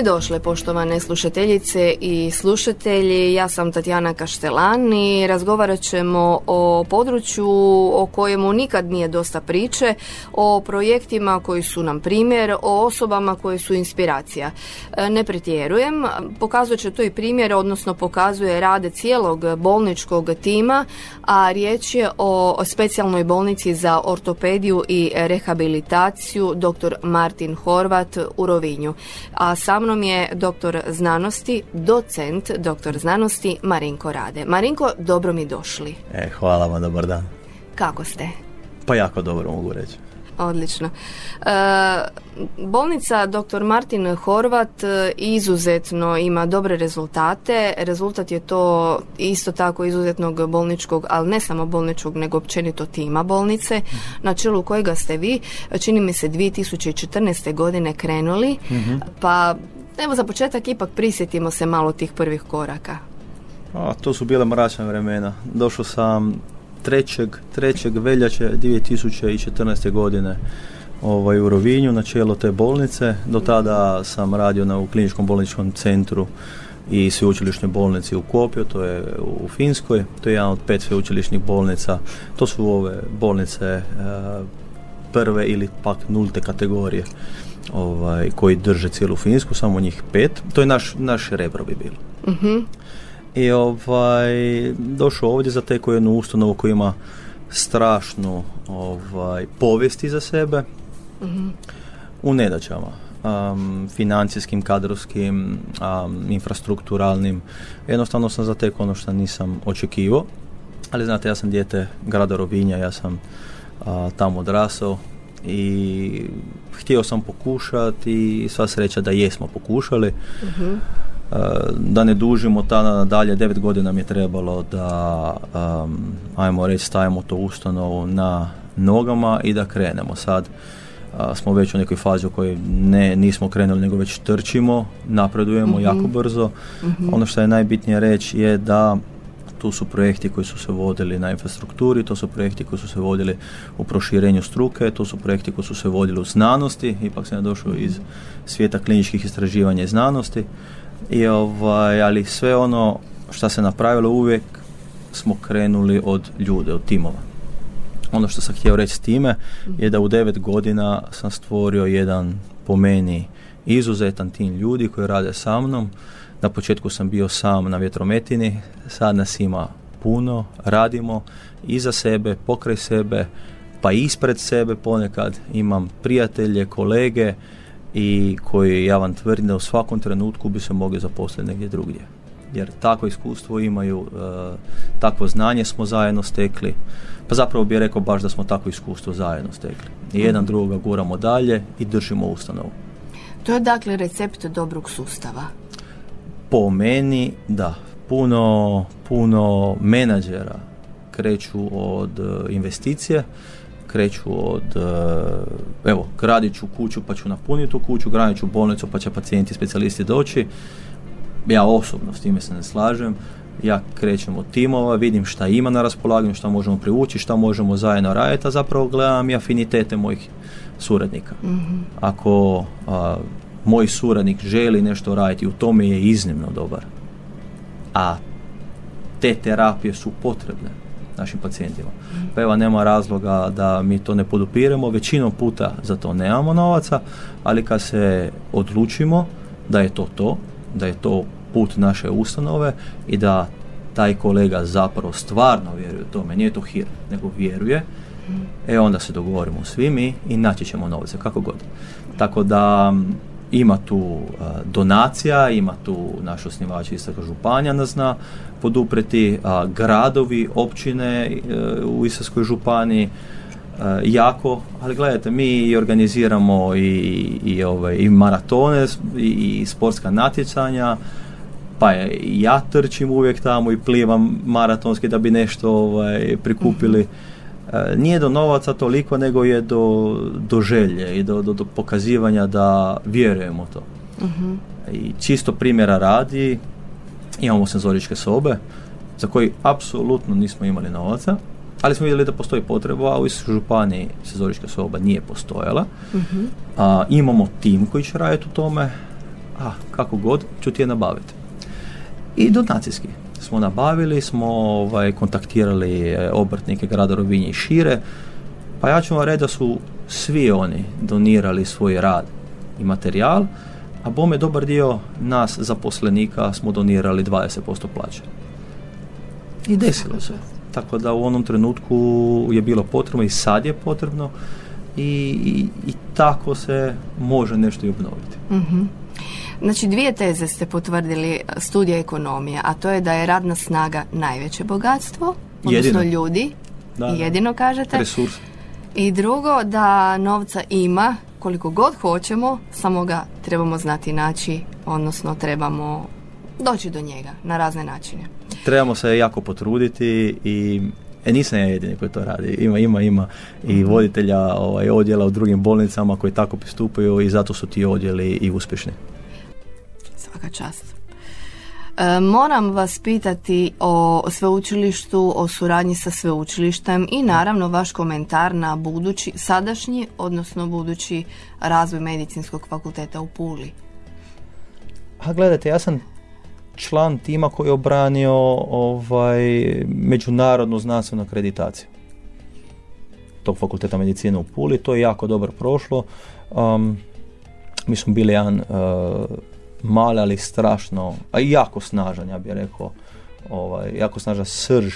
Mi došle, poštovane slušateljice i slušatelji. Ja sam Tatjana Kaštelan i razgovarat ćemo o području o kojemu nikad nije dosta priče, o projektima koji su nam primjer, o osobama koje su inspiracija. E, ne pretjerujem, pokazuje će to i primjer, odnosno pokazuje rade cijelog bolničkog tima, a riječ je o specijalnoj bolnici za ortopediju i rehabilitaciju dr. Martin Horvat u Rovinju. A sa je doktor znanosti, docent doktor znanosti Marinko Rade. Marinko, dobro mi došli. E, hvala vam, dobar dan. Kako ste? Pa jako dobro mogu reći. Odlično. E, bolnica dr. Martin Horvat e, izuzetno ima dobre rezultate. Rezultat je to isto tako izuzetnog bolničkog, ali ne samo bolničkog, nego općenito tima bolnice, na čelu kojega ste vi, čini mi se 2014. godine krenuli, pa evo za početak ipak prisjetimo se malo tih prvih koraka. A, to su bile mračne vremena. Došao sam 3. 3. veljače 2014. godine ovaj, u Rovinju na čelo te bolnice. Do tada sam radio na, u kliničkom bolničkom centru i sveučilišnoj bolnici u Kopju, to je u Finskoj. To je jedan od pet sveučilišnih bolnica. To su ove bolnice e, prve ili pak nulte kategorije ovaj, koji drže cijelu Finsku, samo njih pet. To je naš, naš rebro bi bilo. Mhm. I ovaj, došao ovdje za teku jednu ustanovu koja ima strašnu ovaj, povijesti za sebe u nedaćama. Um, financijskim, kadrovskim, um, infrastrukturalnim. Jednostavno sam zatekao ono što nisam očekivao. Ali znate, ja sam dijete grada Rovinja, ja sam a, tamo odrasao i htio sam pokušati i sva sreća da jesmo pokušali. Uh, da ne dužimo tada nadalje, devet godina mi je trebalo da, um, ajmo reći, stavimo to ustanovu na nogama i da krenemo. Sad uh, smo već u nekoj fazi u kojoj ne, nismo krenuli, nego već trčimo, napredujemo jako brzo. Ono što je najbitnije reći je da tu su projekti koji su se vodili na infrastrukturi, to su projekti koji su se vodili u proširenju struke, to su projekti koji su se vodili u znanosti, ipak sam ja došao iz svijeta kliničkih istraživanja i znanosti. I ovaj, ali sve ono što se napravilo uvijek smo krenuli od ljude, od timova. Ono što sam htio reći s time je da u devet godina sam stvorio jedan po meni izuzetan tim ljudi koji rade sa mnom. Na početku sam bio sam na vjetrometini, sad nas ima puno, radimo iza sebe, pokraj sebe, pa ispred sebe ponekad imam prijatelje, kolege i koji ja vam tvrdim da u svakom trenutku bi se mogli zaposliti negdje drugdje. Jer takvo iskustvo imaju, e, takvo znanje smo zajedno stekli, pa zapravo bih rekao baš da smo takvo iskustvo zajedno stekli. I jedan drugoga guramo dalje i držimo ustanovu. To je dakle recept dobrog sustava. Po meni, da. Puno, puno menadžera kreću od e, investicije, kreću od, e, evo, gradit ću kuću pa ću napuniti tu kuću, gradit ću bolnicu pa će pacijenti, specijalisti doći. Ja osobno s time se ne slažem. Ja krećem od timova, vidim šta ima na raspolaganju, šta možemo privući, šta možemo zajedno raditi, a zapravo gledam i afinitete mojih suradnika. Ako a, moj suradnik želi nešto raditi, u tome je iznimno dobar. A te terapije su potrebne našim pacijentima. Pa evo nema razloga da mi to ne podupiremo, većinom puta za to nemamo novaca, ali kad se odlučimo da je to to, da je to put naše ustanove i da taj kolega zapravo stvarno vjeruje tome, nije to hir, nego vjeruje, e onda se dogovorimo svi mi i naći ćemo novce, kako god. Tako da ima tu a, donacija, ima tu naš osnivač Istarska županija nas zna podupreti, gradovi, općine e, u Istarskoj županiji, e, jako, ali gledajte, mi organiziramo i, i, ovaj, i maratone i, i sportska natjecanja, pa je, ja trčim uvijek tamo i plivam maratonski da bi nešto ovaj, prikupili. E, nije do novaca toliko, nego je do, do želje i do, do, do pokazivanja da vjerujemo to. I čisto primjera radi, imamo senzoričke sobe, za koji apsolutno nismo imali novaca, ali smo vidjeli da postoji potreba, a u županiji senzorička soba nije postojala. A, imamo tim koji će raditi u tome, a kako god ću ti je nabaviti. I donacijski smo nabavili, smo ovaj, kontaktirali e, obrtnike grada Rovinje i šire, pa ja ću vam reći da su svi oni donirali svoj rad i materijal, a bome dobar dio nas zaposlenika smo donirali 20% plaće. I desilo se. Tako da u onom trenutku je bilo potrebno i sad je potrebno i, i, i tako se može nešto i obnoviti. Mhm. Znači dvije teze ste potvrdili studija ekonomije, a to je da je radna snaga najveće bogatstvo, odnosno Jedino. ljudi, Da, da. jedino kažete. Resurs. I drugo, da novca ima koliko god hoćemo, samo ga trebamo znati naći, odnosno trebamo doći do njega na razne načine. Trebamo se jako potruditi i E, nisam ja jedini koji to radi. Ima, ima, ima i voditelja ovaj, odjela u drugim bolnicama koji tako pristupaju i zato su ti odjeli i uspješni. Svaka čast. E, moram vas pitati o sveučilištu, o suradnji sa sveučilištem i naravno vaš komentar na budući, sadašnji, odnosno budući razvoj medicinskog fakulteta u Puli. A gledajte, ja sam član tima koji je obranio ovaj, međunarodnu znanstvenu akreditaciju tog fakulteta medicine u Puli. To je jako dobro prošlo. Um, mi smo bili jedan uh, mali, ali strašno, a i jako snažan, ja bih rekao, ovaj, jako snažan srž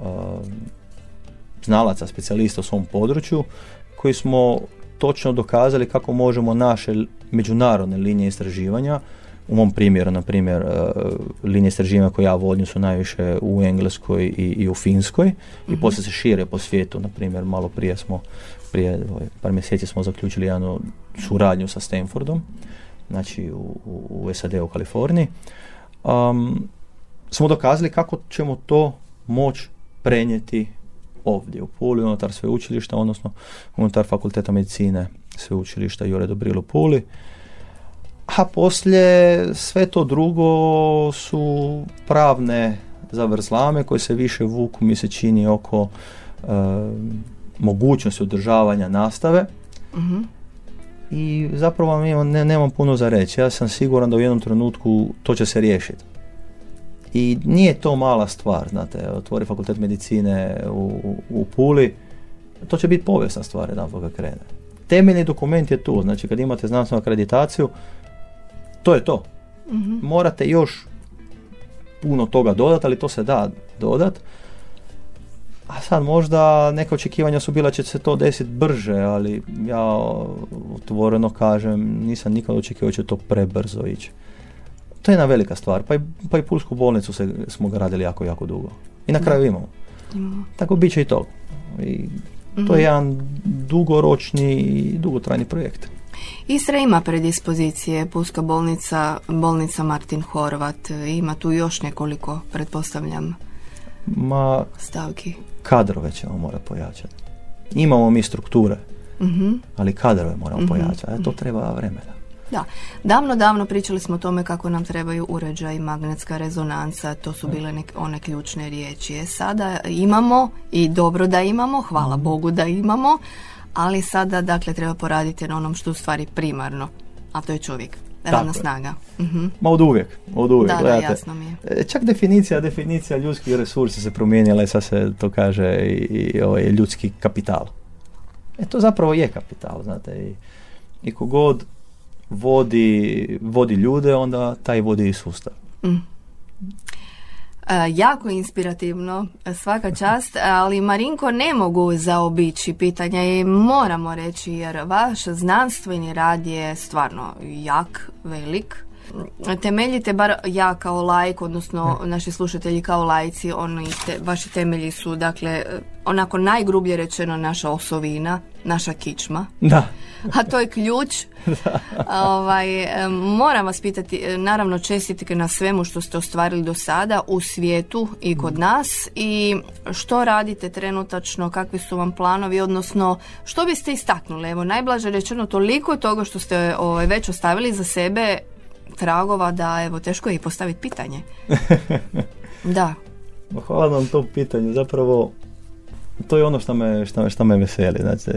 uh, znalaca, specijalista u svom području, koji smo točno dokazali kako možemo naše međunarodne linije istraživanja, u mom primjeru, na primjer, uh, linije istraživanja koje ja vodim su najviše u Engleskoj i, i u Finskoj i poslije se šire po svijetu, na primjer, malo prije smo, prije ovaj, par mjeseci smo zaključili jednu suradnju sa Stanfordom, znači u, u, SAD u Kaliforniji, um, smo dokazali kako ćemo to moći prenijeti ovdje u Puli, unutar sveučilišta, odnosno unutar fakulteta medicine sveučilišta Jure Dobril u Puli. A poslije sve to drugo su pravne zavrzlame koje se više vuku, mi se čini, oko e, mogućnosti održavanja nastave. Mhm. I zapravo vam imam- ne, nemam puno za reći. Ja sam siguran da u jednom trenutku to će se riješiti. I nije to mala stvar, znate, otvori fakultet medicine u, u, u Puli, to će biti povijesna stvar jedan kad krene. Temeljni dokument je tu, znači kad imate znanstvenu akreditaciju, to je to. Morate još puno toga dodati, ali to se da dodat. A sad možda neka očekivanja su bila će se to desiti brže, ali ja otvoreno kažem, nisam nikad očekivao da će to prebrzo ići. To je jedna velika stvar, pa i, pa i Pulsku bolnicu se, smo gradili jako, jako dugo. I na kraju imamo. Imamo. Tako bit će i to. I to je jedan dugoročni i dugotrajni projekt. Istra ima predispozicije, Pulska bolnica, bolnica Martin Horvat, ima tu još nekoliko, pretpostavljam, Ma stavki. Kadrove ćemo morati pojačati. Imamo mi strukture, Mhm. ali kadrove moramo pojačati. A to treba vremena. Da, davno, davno pričali smo o tome kako nam trebaju uređaj, magnetska rezonanca, to su bile nek- one ključne riječi. E, sada imamo i dobro da imamo, hvala Bogu da imamo, ali sada dakle treba poraditi na onom što u stvari primarno, a to je čovjek, radna snaga. Mhm. Ma od uvijek, od uvijek. Da, da, jasno mi je. E, Čak definicija, definicija ljudskih resursa se promijenila i sad se to kaže i, i ovaj, ljudski kapital. E to zapravo je kapital, znate. I, i kogod vodi, vodi ljude, onda taj vodi i sustav. E, jako inspirativno, svaka čast, ali Marinko ne mogu zaobići pitanja i moramo reći jer vaš znanstveni rad je stvarno jak, velik temeljite, bar ja kao lajk, odnosno naši slušatelji kao lajci, oni te, vaši temelji su, dakle, onako najgrublje rečeno naša osovina, naša kičma. Da. A to je ključ. ovaj, moram vas pitati, e, naravno čestitke na svemu što ste ostvarili do sada u svijetu i kod nas i što radite trenutačno, kakvi su vam planovi, odnosno što biste istaknuli? Evo, najblaže rečeno toliko toga što ste ovaj, već ostavili za sebe tragova da evo teško je i postaviti pitanje. da. Hvala vam to pitanje. Zapravo to je ono što me, što, što me veseli. Znači,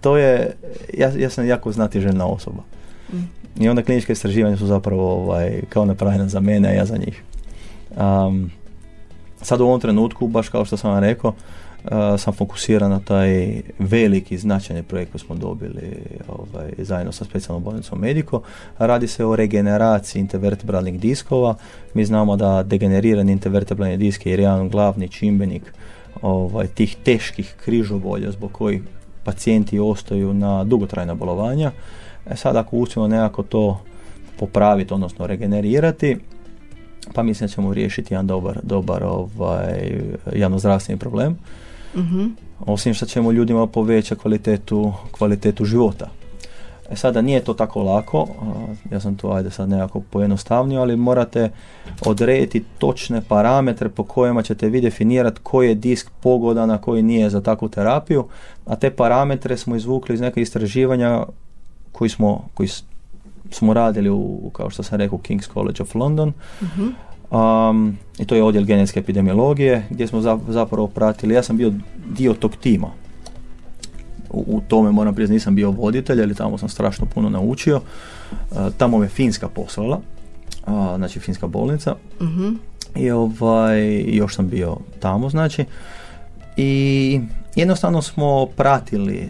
to je, ja, ja sam jako znatiželjna osoba. Mm. I onda kliničke istraživanja su zapravo ovaj, kao napravljena za mene, a ja za njih. Um, sad u ovom trenutku, baš kao što sam vam rekao, sam fokusiran na taj veliki značajni projekt koji smo dobili ovaj, zajedno sa specijalnom bolnicom Mediko. Radi se o regeneraciji intervertebralnih diskova. Mi znamo da degenerirani intervertebralni disk je jedan glavni čimbenik ovaj, tih teških križovolja zbog kojih pacijenti ostaju na dugotrajna bolovanja. E sad ako uspijemo nekako to popraviti, odnosno regenerirati, pa mislim da ćemo riješiti jedan dobar, dobar ovaj, javnozdravstveni problem. Mm Osim što ćemo ljudima povećati kvalitetu, kvalitetu života. E sada nije to tako lako, ja sam to ajde sad nekako pojednostavnio, ali morate odrediti točne parametre po kojima ćete vi definirati koji je disk pogodan, a koji nije za takvu terapiju, a te parametre smo izvukli iz neke istraživanja koji smo, koji smo radili u, kao što sam rekao, King's College of London. Um, I to je odjel genetske epidemiologije gdje smo zapravo pratili, ja sam bio dio tog tima u, tome moram priznati nisam bio voditelj, ali tamo sam strašno puno naučio. Uh, tamo me Finska poslala, uh, znači Finska bolnica. uh I ovaj, još sam bio tamo, znači. I jednostavno smo pratili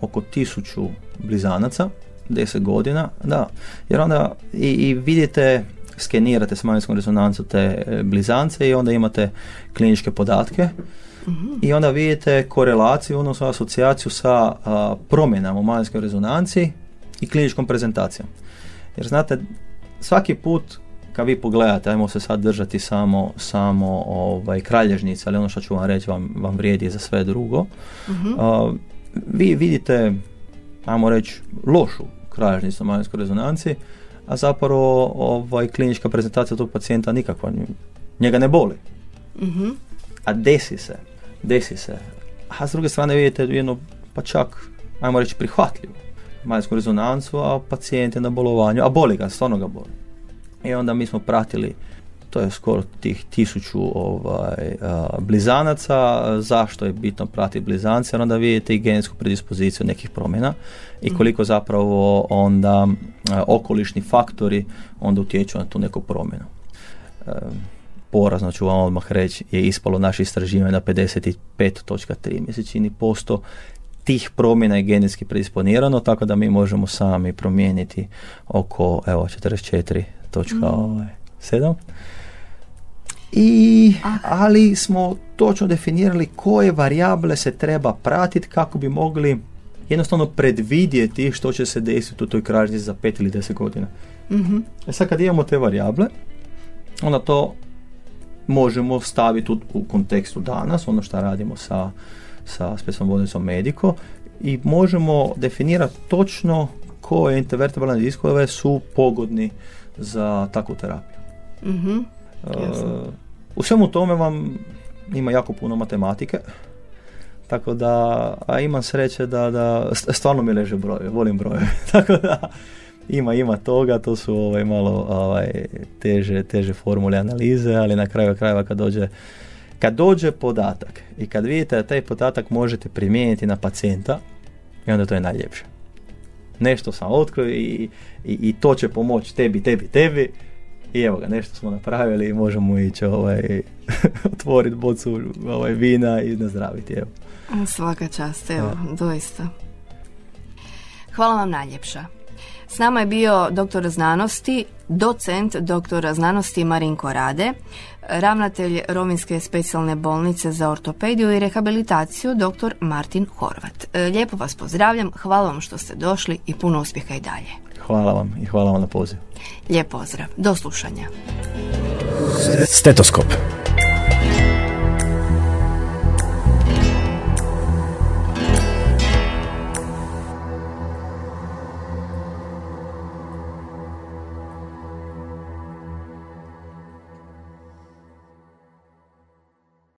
oko tisuću blizanaca, deset godina, da, jer onda i, i vidite, skenirate s magnetskom rezonancu te e, blizance i onda imate kliničke podatke i onda vidite korelaciju, odnosno asocijaciju sa a, promjenama u magnetskoj rezonanci i kliničkom prezentacijom. Jer znate, svaki put kad vi pogledate, ajmo se sad držati samo, samo ovaj, kralježnice, ali ono što ću vam reći vam, vam vrijedi za sve drugo. uh vi vidite, ajmo reći, lošu kralježnicu u magnetskoj rezonanci, a zapravo ovaj, klinička prezentacija tog pacijenta nikakva, njega ne boli. uh A desi se desi se. A s druge strane vidite jedno, pa čak, ajmo reći, prihvatljivo magnetsku rezonancu, a pacijent je na bolovanju, a boli ga, stvarno ga boli. I onda mi smo pratili, to je skoro tih tisuću ovaj, blizanaca, zašto je bitno pratiti blizance, onda vidite i genetsku predispoziciju nekih promjena i mhm. koliko zapravo onda okolišni faktori onda utječu na tu neku promjenu porazno ću vam odmah reći, je ispalo naše istraživanje na 55.3 mjesečini posto tih promjena je genetski predisponirano, tako da mi možemo sami promijeniti oko evo 44.7. Mm. I, ali smo točno definirali koje varijable se treba pratiti kako bi mogli jednostavno predvidjeti što će se desiti u toj kražnici za 5 ili 10 godina. mm E sad kad imamo te varijable, onda to možemo staviti u, u kontekstu danas, ono što radimo sa, sa specijalnom bolnicom Mediko i možemo definirati točno koje intervertebralne diskove su pogodni za takvu terapiju. Mm u svemu tome vam ima jako puno matematike, tako da, a imam sreće da, da stvarno mi leže broje, volim broje, tako da ima, ima toga, to su ovaj, malo ovaj, teže, teže formule analize, ali na kraju krajeva kad dođe kad dođe podatak i kad vidite da taj podatak možete primijeniti na pacijenta, i onda to je najljepše. Nešto sam otkrio i, i, i to će pomoći tebi, tebi, tebi. I evo ga, nešto smo napravili i možemo ići ovaj, otvoriti bocu ovaj, vina i nazdraviti. Evo. Svaka čast, evo, doista. Hvala vam najljepša. S nama je bio doktor znanosti, docent doktora znanosti Marinko Rade, ravnatelj Rovinske specijalne bolnice za ortopediju i rehabilitaciju doktor Martin Horvat. E, lijepo vas pozdravljam, hvala vam što ste došli i puno uspjeha i dalje. Hvala vam i hvala vam na poziv. Lijep pozdrav. Do slušanja. Stetoskop.